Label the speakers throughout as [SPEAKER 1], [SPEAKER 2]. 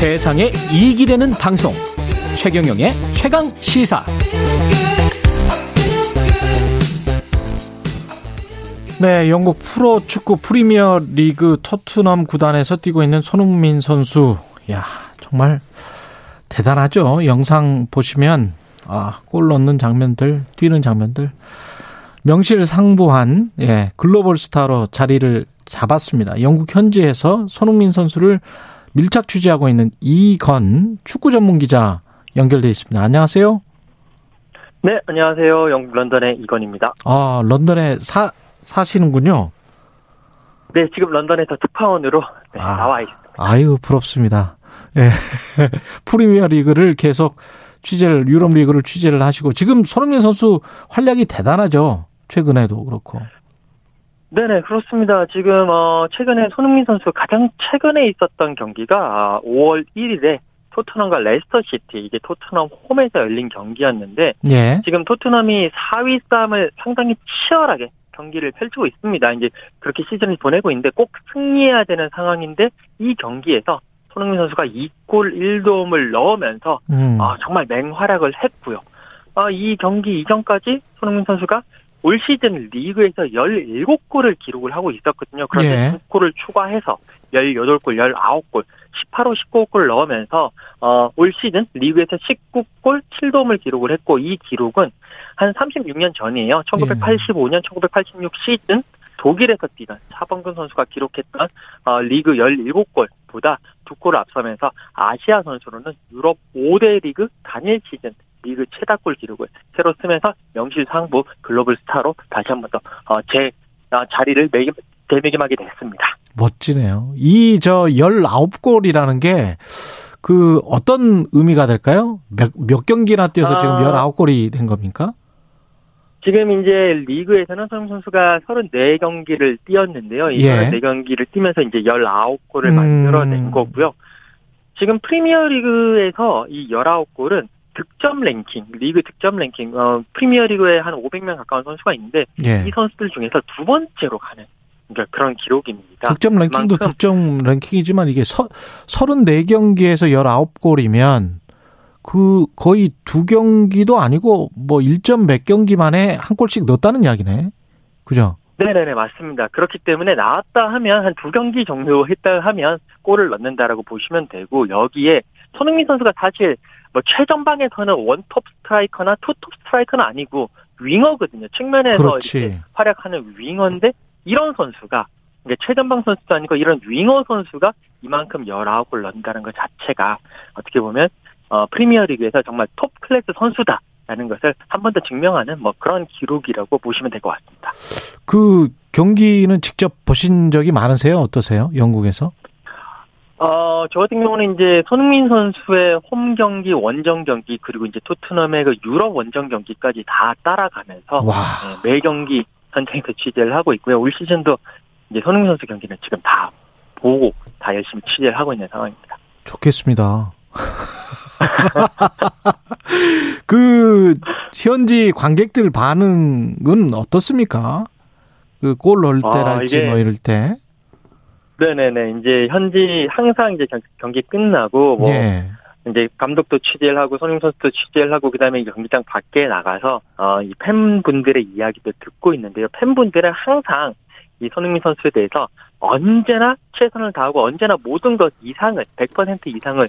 [SPEAKER 1] 세상에 이익이 되는 방송 최경영의 최강 시사
[SPEAKER 2] 네, 영국 프로 축구 프리미어 리그 토트넘 구단에서 뛰고 있는 손흥민 선수. 야, 정말 대단하죠. 영상 보시면 아, 골 넣는 장면들, 뛰는 장면들 명실상부한 예, 글로벌 스타로 자리를 잡았습니다. 영국 현지에서 손흥민 선수를 밀착 취재하고 있는 이건 축구 전문 기자 연결돼 있습니다. 안녕하세요.
[SPEAKER 3] 네, 안녕하세요. 영국 런던의 이건입니다.
[SPEAKER 2] 아, 런던에 사 사시는군요.
[SPEAKER 3] 네, 지금 런던에서 특파원으로 네, 아, 나와 있습니다.
[SPEAKER 2] 아유, 부럽습니다. 예. 프리미어 리그를 계속 취재를 유럽 리그를 취재를 하시고 지금 손흥민 선수 활약이 대단하죠. 최근에도 그렇고.
[SPEAKER 3] 네네 그렇습니다. 지금 어 최근에 손흥민 선수 가장 최근에 있었던 경기가 5월 1일에 토트넘과 레스터 시티 이게 토트넘 홈에서 열린 경기였는데 예. 지금 토트넘이 4위 싸움을 상당히 치열하게 경기를 펼치고 있습니다. 이제 그렇게 시즌을 보내고 있는데 꼭 승리해야 되는 상황인데 이 경기에서 손흥민 선수가 2골 1도움을 넣으면서 음. 어, 정말 맹활약을 했고요. 어, 이 경기 이전까지 손흥민 선수가 올 시즌 리그에서 17골을 기록을 하고 있었거든요. 그런데 예. 2골을 추가해서 18골, 19골, 18호 19골을 넣으면서 어, 올 시즌 리그에서 19골 7도움을 기록을 했고 이 기록은 한 36년 전이에요. 1985년, 예. 1986 시즌 독일에서 뛰던 차범근 선수가 기록했던 어, 리그 17골보다 두 골을 앞서면서 아시아 선수로는 유럽 5대 리그 단일 시즌 리그 최다골 기록을 새로 쓰면서 명실상부 글로벌 스타로 다시 한 번 더제 어, 어, 자리를 매김, 대매김하게 됐습니다.
[SPEAKER 2] 멋지네요. 이 저 19골이라는 게 그 어떤 의미가 될까요? 몇, 몇 경기나 뛰어서 지금 아, 19골이 된 겁니까?
[SPEAKER 3] 지금 이제 리그에서는 손흥민 선수가 34경기를 뛰었는데요. 이 예. 34경기를 뛰면서 이제 19골을 음. 만들어낸 거고요. 지금 프리미어 리그에서 이 19골은 득점 랭킹, 리그 득점 랭킹, 어, 프리미어 리그에 한 500명 가까운 선수가 있는데 예. 이 선수들 중에서 두 번째로 가는 그러니까 그런 기록입니다.
[SPEAKER 2] 득점 랭킹도 득점 랭킹이지만 이게 서, 34경기에서 19골이면 그 거의 두 경기도 아니고 뭐 1점 몇 경기 만에 한 골씩 넣었다는 이야기네. 그죠?
[SPEAKER 3] 네네네 맞습니다. 그렇기 때문에 나왔다 하면 한 두 경기 정도 했다 하면 골을 넣는다라고 보시면 되고 여기에 손흥민 선수가 사실 뭐 최전방에서는 원톱 스트라이커나 투톱 스트라이커는 아니고 윙어거든요. 측면에서 그렇지. 이렇게 활약하는 윙어인데 이런 선수가 그러니까 최전방 선수도 아니고 이런 윙어 선수가 이만큼 19골 넣는다는 것 자체가 어떻게 보면 어, 프리미어리그에서 정말 top class 선수다라는 것을 한 번 더 증명하는 뭐 그런 기록이라고 보시면 될 것 같습니다.
[SPEAKER 2] 그 경기는 직접 보신 적이 많으세요? 어떠세요? 영국에서?
[SPEAKER 3] 어, 저 같은 경우는 이제 손흥민 선수의 홈 경기, 원정 경기, 그리고 이제 토트넘의 그 유럽 원정 경기까지 다 따라가면서 네, 매 경기 현장에서 취재를 하고 있고요. 올 시즌도 이제 손흥민 선수 경기는 지금 다 보고 다 열심히 취재를 하고 있는 상황입니다.
[SPEAKER 2] 좋겠습니다. 그 현지 관객들 반응은 어떻습니까? 그 골 넣을 아, 때랄지 아, 뭐 이럴 때.
[SPEAKER 3] 네네네. 이제 현지 항상 이제 경기 끝나고 뭐 예. 이제 감독도 취재를 하고 손흥민 선수도 취재를 하고 그다음에 경기장 밖에 나가서 어이 팬분들의 이야기도 듣고 있는데요. 팬분들은 항상 이 손흥민 선수에 대해서 언제나 최선을 다하고 언제나 모든 것 이상을 100% 이상을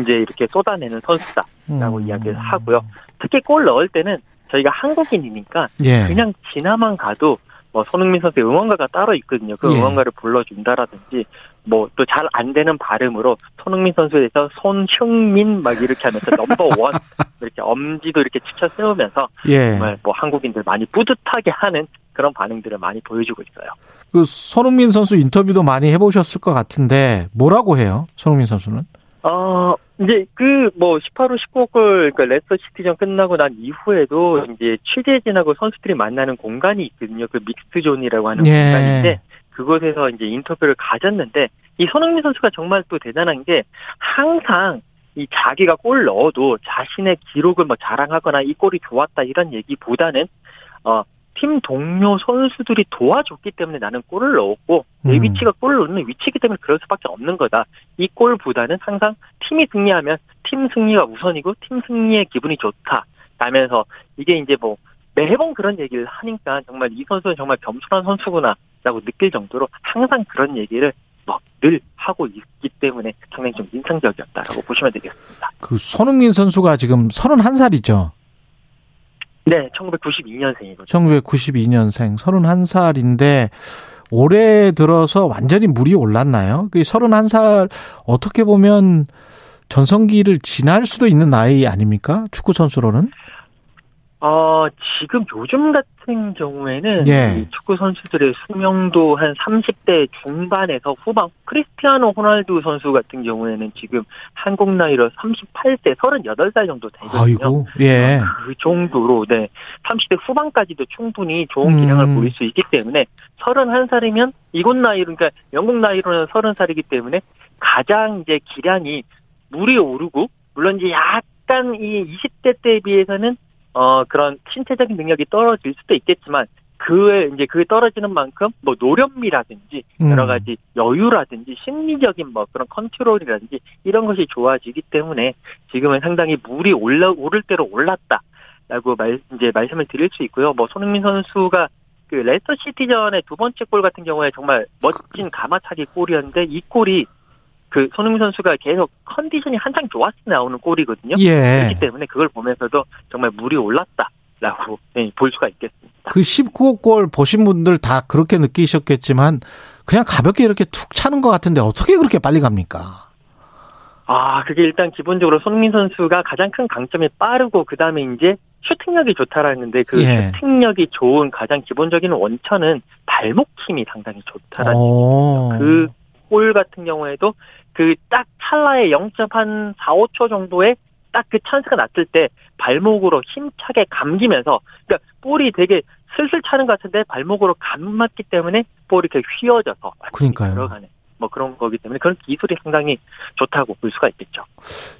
[SPEAKER 3] 이제 이렇게 쏟아내는 선수다라고 음. 이야기를 하고요. 특히 골 넣을 때는 저희가 한국인이니까 예. 그냥 지나만 가도 뭐 손흥민 선수의 응원가가 따로 있거든요. 그 예. 응원가를 불러준다라든지 뭐 또 잘 안 되는 발음으로 손흥민 선수에 대해서 손흥민 막 이렇게 하면서 넘버 원 이렇게 엄지도 이렇게 치켜 세우면서 예. 정말 뭐 한국인들 많이 뿌듯하게 하는 그런 반응들을 많이 보여주고 있어요.
[SPEAKER 2] 그 손흥민 선수 인터뷰도 많이 해보셨을 것 같은데 뭐라고 해요? 손흥민 선수는?
[SPEAKER 3] 어, 이제 그 뭐 18호 19호 골 그러니까 레스터 시티전 끝나고 난 이후에도 이제 취재진하고 선수들이 만나는 공간이 있거든요. 그 mixed zone이라고 하는 예. 공간인데 그곳에서 이제 인터뷰를 가졌는데 이 손흥민 선수가 정말 또 대단한 게 항상 이 자기가 골 넣어도 자신의 기록을 뭐 자랑하거나 이 골이 좋았다 이런 얘기보다는 어 팀 동료 선수들이 도와줬기 때문에 나는 골을 넣었고 내
[SPEAKER 2] 음.
[SPEAKER 3] 위치가 골을 넣는 위치이기 때문에 그럴 수밖에 없는 거다. 이 골보다는 항상 팀이 승리하면 팀 승리가 우선이고 팀 승리의 기분이 좋다. 라면서 이게 이제 뭐 매번 그런 얘기를 하니까 정말 이 선수는 정말 겸손한 선수구나라고 느낄 정도로 항상 그런 얘기를 뭐늘 하고 있기 때문에 상당히 좀 인상적이었다라고 보시면 되겠습니다.
[SPEAKER 2] 그 손흥민 선수가 지금 31살이죠.
[SPEAKER 3] 네, 1992년생이거든요.
[SPEAKER 2] 1992년생 31살인데 올해 들어서 완전히 물이 올랐나요? 그 31살 어떻게 보면 전성기를 지날 수도 있는 나이 아닙니까? 축구 선수로는?
[SPEAKER 3] 어, 지금 요즘 같은 경우에는
[SPEAKER 2] 예.
[SPEAKER 3] 이 축구 선수들의 수명도 한 30대 중반에서 후반, 크리스티아노 호날두 선수 같은 경우에는 지금 한국 나이로 38세, 38살 정도 되거든요.
[SPEAKER 2] 아이고, 예.
[SPEAKER 3] 그 정도로, 네. 30대 후반까지도 충분히 좋은 기량을
[SPEAKER 2] 음.
[SPEAKER 3] 보일 수 있기 때문에 31살이면 이곳 나이, 그러니까 영국 나이로는 30살이기 때문에 가장 이제 기량이 물이 오르고, 물론 이제 약간 이 20대 때에 비해서는 어, 그런 신체적인 능력이 떨어질 수도 있겠지만, 그에 이제 그 떨어지는 만큼 뭐 노련미라든지
[SPEAKER 2] 음.
[SPEAKER 3] 여러 가지 여유라든지 심리적인 뭐 그런 컨트롤이라든지 이런 것이 좋아지기 때문에 지금은 상당히 물이 올라 오를 대로 올랐다라고 말 이제 말씀을 드릴 수 있고요. 뭐 손흥민 선수가 그 레스터 시티전의 두 번째 골 같은 경우에 정말 멋진 가마차기 골이었는데 이 골이 그 손흥민 선수가 계속 컨디션이 한창 좋았을 때 나오는 골이거든요.
[SPEAKER 2] 예.
[SPEAKER 3] 그렇기 때문에 그걸 보면서도 정말 물이 올랐다라고 네, 볼 수가 있겠습니다.
[SPEAKER 2] 그 19호 골 보신 분들 다 그렇게 느끼셨겠지만 그냥 가볍게 이렇게 툭 차는 것 같은데 어떻게 그렇게 빨리 갑니까?
[SPEAKER 3] 아, 그게 일단 기본적으로 손흥민 선수가 가장 큰 강점이 빠르고 그다음에 이제 슈팅력이 좋다라는데 그
[SPEAKER 2] 예.
[SPEAKER 3] 슈팅력이 좋은 가장 기본적인 원천은 발목 힘이 상당히 좋다라는
[SPEAKER 2] 오.
[SPEAKER 3] 그골 같은 경우에도 그 딱 찰나의 0.한 4, 5초 정도에 딱 그 찬스가 났을 때 발목으로 힘차게 감기면서 그러니까 볼이 되게 슬슬 차는 것 같은데 발목으로 감맞기 때문에 볼이 이렇게 휘어져서
[SPEAKER 2] 그러니까요.
[SPEAKER 3] 들어가는 뭐 그런 거기 때문에 그런 기술이 상당히 좋다고 볼 수가 있겠죠.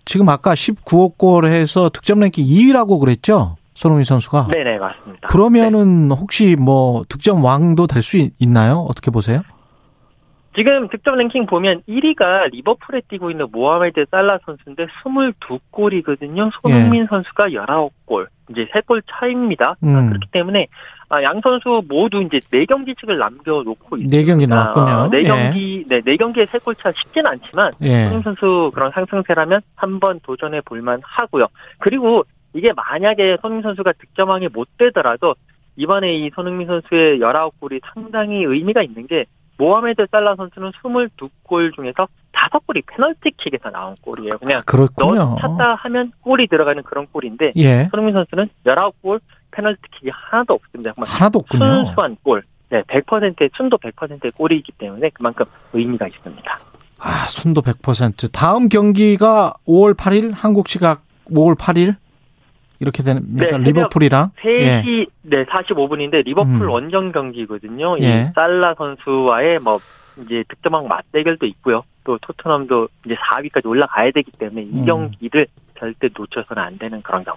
[SPEAKER 2] 지금 아까 19호 골 해서 득점 랭킹 2위라고 그랬죠? 손흥민 선수가.
[SPEAKER 3] 네네 맞습니다.
[SPEAKER 2] 그러면은 혹시 뭐 득점 왕도 될 수 있나요? 어떻게 보세요?
[SPEAKER 3] 지금 득점 랭킹 보면 1위가 리버풀에 뛰고 있는 모하메드 살라 선수인데 22골이거든요. 손흥민
[SPEAKER 2] 예.
[SPEAKER 3] 선수가 19골. 이제 3골 차입니다. 아,
[SPEAKER 2] 음.
[SPEAKER 3] 그렇기 때문에 아, 양 선수 모두 이제 4경기씩을 남겨놓고 있습니다.
[SPEAKER 2] 네 경기 나왔군요.
[SPEAKER 3] 네
[SPEAKER 2] 예.
[SPEAKER 3] 경기, 네, 네 경기에 3골 차 쉽진 않지만
[SPEAKER 2] 예.
[SPEAKER 3] 손흥민 선수 그런 상승세라면 한번 도전해 볼만 하고요. 그리고 이게 만약에 손흥민 선수가 득점왕이 못 되더라도 이번에 이 손흥민 선수의 19골이 상당히 의미가 있는 게 모하메드 살라 선수는 22골 중에서 5골이 페널티킥에서 나온 골이에요. 그냥
[SPEAKER 2] 그렇군요.
[SPEAKER 3] 넣 찼다 하면 골이 들어가는 그런 골인데
[SPEAKER 2] 예.
[SPEAKER 3] 손흥민 선수는 19골 페널티킥이 하나도 없습니다.
[SPEAKER 2] 하나도 없군요.
[SPEAKER 3] 순수한 골. 네, 100%의 순도 100%의 골이기 때문에 그만큼 의미가 있습니다.
[SPEAKER 2] 아, 순도 100%. 다음 경기가 5월 8일 한국 시각 5월 8일 이렇게 됩니까?
[SPEAKER 3] 네,
[SPEAKER 2] 리버풀이랑
[SPEAKER 3] 3시 네 45분인데 리버풀
[SPEAKER 2] 음.
[SPEAKER 3] 원정 경기거든요.
[SPEAKER 2] 예.
[SPEAKER 3] 이 살라 선수와의 뭐 이제 득점왕 맞대결도 있고요. 또 토트넘도 이제 4위까지 올라가야 되기 때문에 이
[SPEAKER 2] 음.
[SPEAKER 3] 경기를 절대 놓쳐서는 안 되는 그런 경우.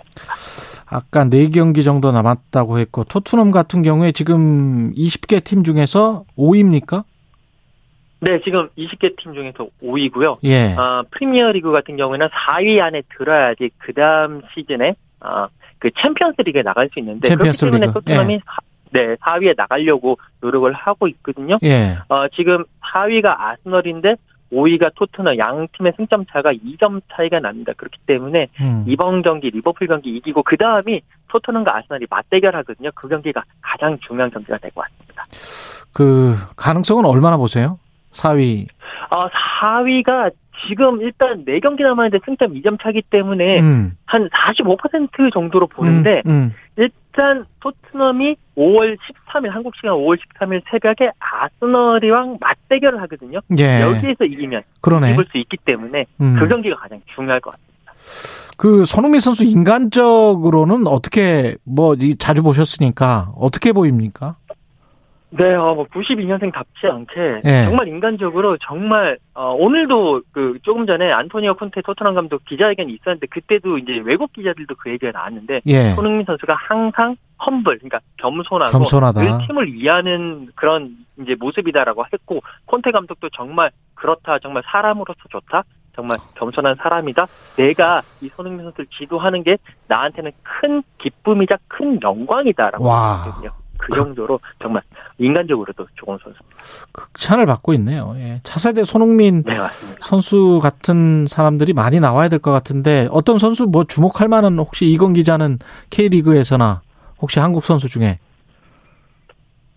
[SPEAKER 2] 아까 4경기 정도 남았다고 했고 토트넘 같은 경우에 지금 20개 팀 중에서 5위입니까?
[SPEAKER 3] 네, 지금 20개 팀 중에서 5위고요.
[SPEAKER 2] 예.
[SPEAKER 3] 아, 프리미어리그 같은 경우에는 4위 안에 들어야지 그 다음 시즌에 아, 그 챔피언스리그에 나갈 수 있는데
[SPEAKER 2] 챔피언스
[SPEAKER 3] 그렇기 때문에. 토트넘이 사- 네 4위에 나가려고 노력을 하고 있거든요.
[SPEAKER 2] 예.
[SPEAKER 3] 어, 지금 4위가 아스널인데 5위가 토트넘 양 팀의 승점 차가 2점 차이가 납니다. 그렇기 때문에
[SPEAKER 2] 음.
[SPEAKER 3] 이번 경기 리버풀 경기 이기고 그 다음이 토트넘과 아스널이 맞대결하거든요. 그 경기가 가장 중요한 경기가 될 것 같습니다.
[SPEAKER 2] 그 가능성은 얼마나 보세요? 4위.
[SPEAKER 3] 어, 4위가 지금 일단 4경기 남았는데 승점 2점 차기 때문에
[SPEAKER 2] 음.
[SPEAKER 3] 한45% 정도로 보는데
[SPEAKER 2] 음, 음.
[SPEAKER 3] 일단 토트넘이 5월 13일 한국 시간 5월 13일 새벽에 아스널이랑 맞대결을 하거든요.
[SPEAKER 2] 예.
[SPEAKER 3] 여기에서 이기면
[SPEAKER 2] 그러네.
[SPEAKER 3] 이길 수 있기 때문에
[SPEAKER 2] 음.
[SPEAKER 3] 그 경기가 가장 중요할 것 같습니다.
[SPEAKER 2] 그 손흥민 선수 인간적으로는 어떻게 뭐이 자주 보셨으니까 어떻게 보입니까?
[SPEAKER 3] 네, 어, 뭐 92년생답지 않게
[SPEAKER 2] 예.
[SPEAKER 3] 정말 인간적으로 정말 어, 오늘도 그 조금 전에 안토니오 콘테 토트넘 감독 기자회견이 있었는데 그때도 이제 외국 기자들도 그 얘기가 나왔는데
[SPEAKER 2] 예.
[SPEAKER 3] 손흥민 선수가 항상 험블, 그러니까 겸손하고
[SPEAKER 2] 겸손하다.
[SPEAKER 3] 늘 팀을 위하는 그런 이제 모습이다라고 했고 콘테 감독도 정말 그렇다, 정말 사람으로서 좋다. 정말 겸손한 사람이다. 내가 이 손흥민 선수를 지도하는 게 나한테는 큰 기쁨이자 큰 영광이다라고
[SPEAKER 2] 와.
[SPEAKER 3] 생각했거든요. 그 정도로 정말 인간적으로도 좋은 선수.
[SPEAKER 2] 극찬을 받고 있네요. 예. 차세대 손흥민
[SPEAKER 3] 네.
[SPEAKER 2] 선수 같은 사람들이 많이 나와야 될 것 같은데 어떤 선수 뭐 주목할 만한 혹시 이건 기자는 K리그에서나 혹시 한국 선수 중에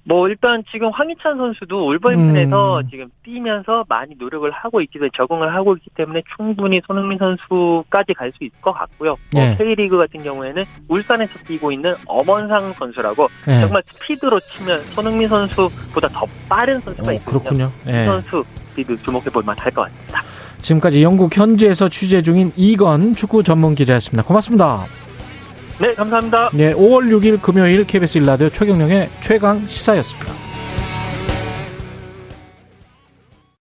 [SPEAKER 3] 뭐 일단 지금 황희찬 선수도 올버햄튼에서
[SPEAKER 2] 음.
[SPEAKER 3] 지금 뛰면서 많이 노력을 하고 있기 때문에 적응을 하고 있기 때문에 충분히 손흥민 선수까지 갈 수 있을 것 같고요.
[SPEAKER 2] 예.
[SPEAKER 3] 뭐 K리그 같은 경우에는 울산에서 뛰고 있는 엄원상 선수라고
[SPEAKER 2] 예.
[SPEAKER 3] 정말 스피드로 치면 손흥민 선수보다 더 빠른 선수가
[SPEAKER 2] 어,
[SPEAKER 3] 있거든요.
[SPEAKER 2] 그렇군요.
[SPEAKER 3] 이
[SPEAKER 2] 예.
[SPEAKER 3] 선수 스피드 주목해 볼 만할 것 같습니다.
[SPEAKER 2] 지금까지 영국 현지에서 취재 중인 이건 축구 전문 기자였습니다. 고맙습니다.
[SPEAKER 3] 네, 감사합니다.
[SPEAKER 2] 예, 5월 6일 금요일 KBS 일라디오 최경령의 최강 시사였습니다.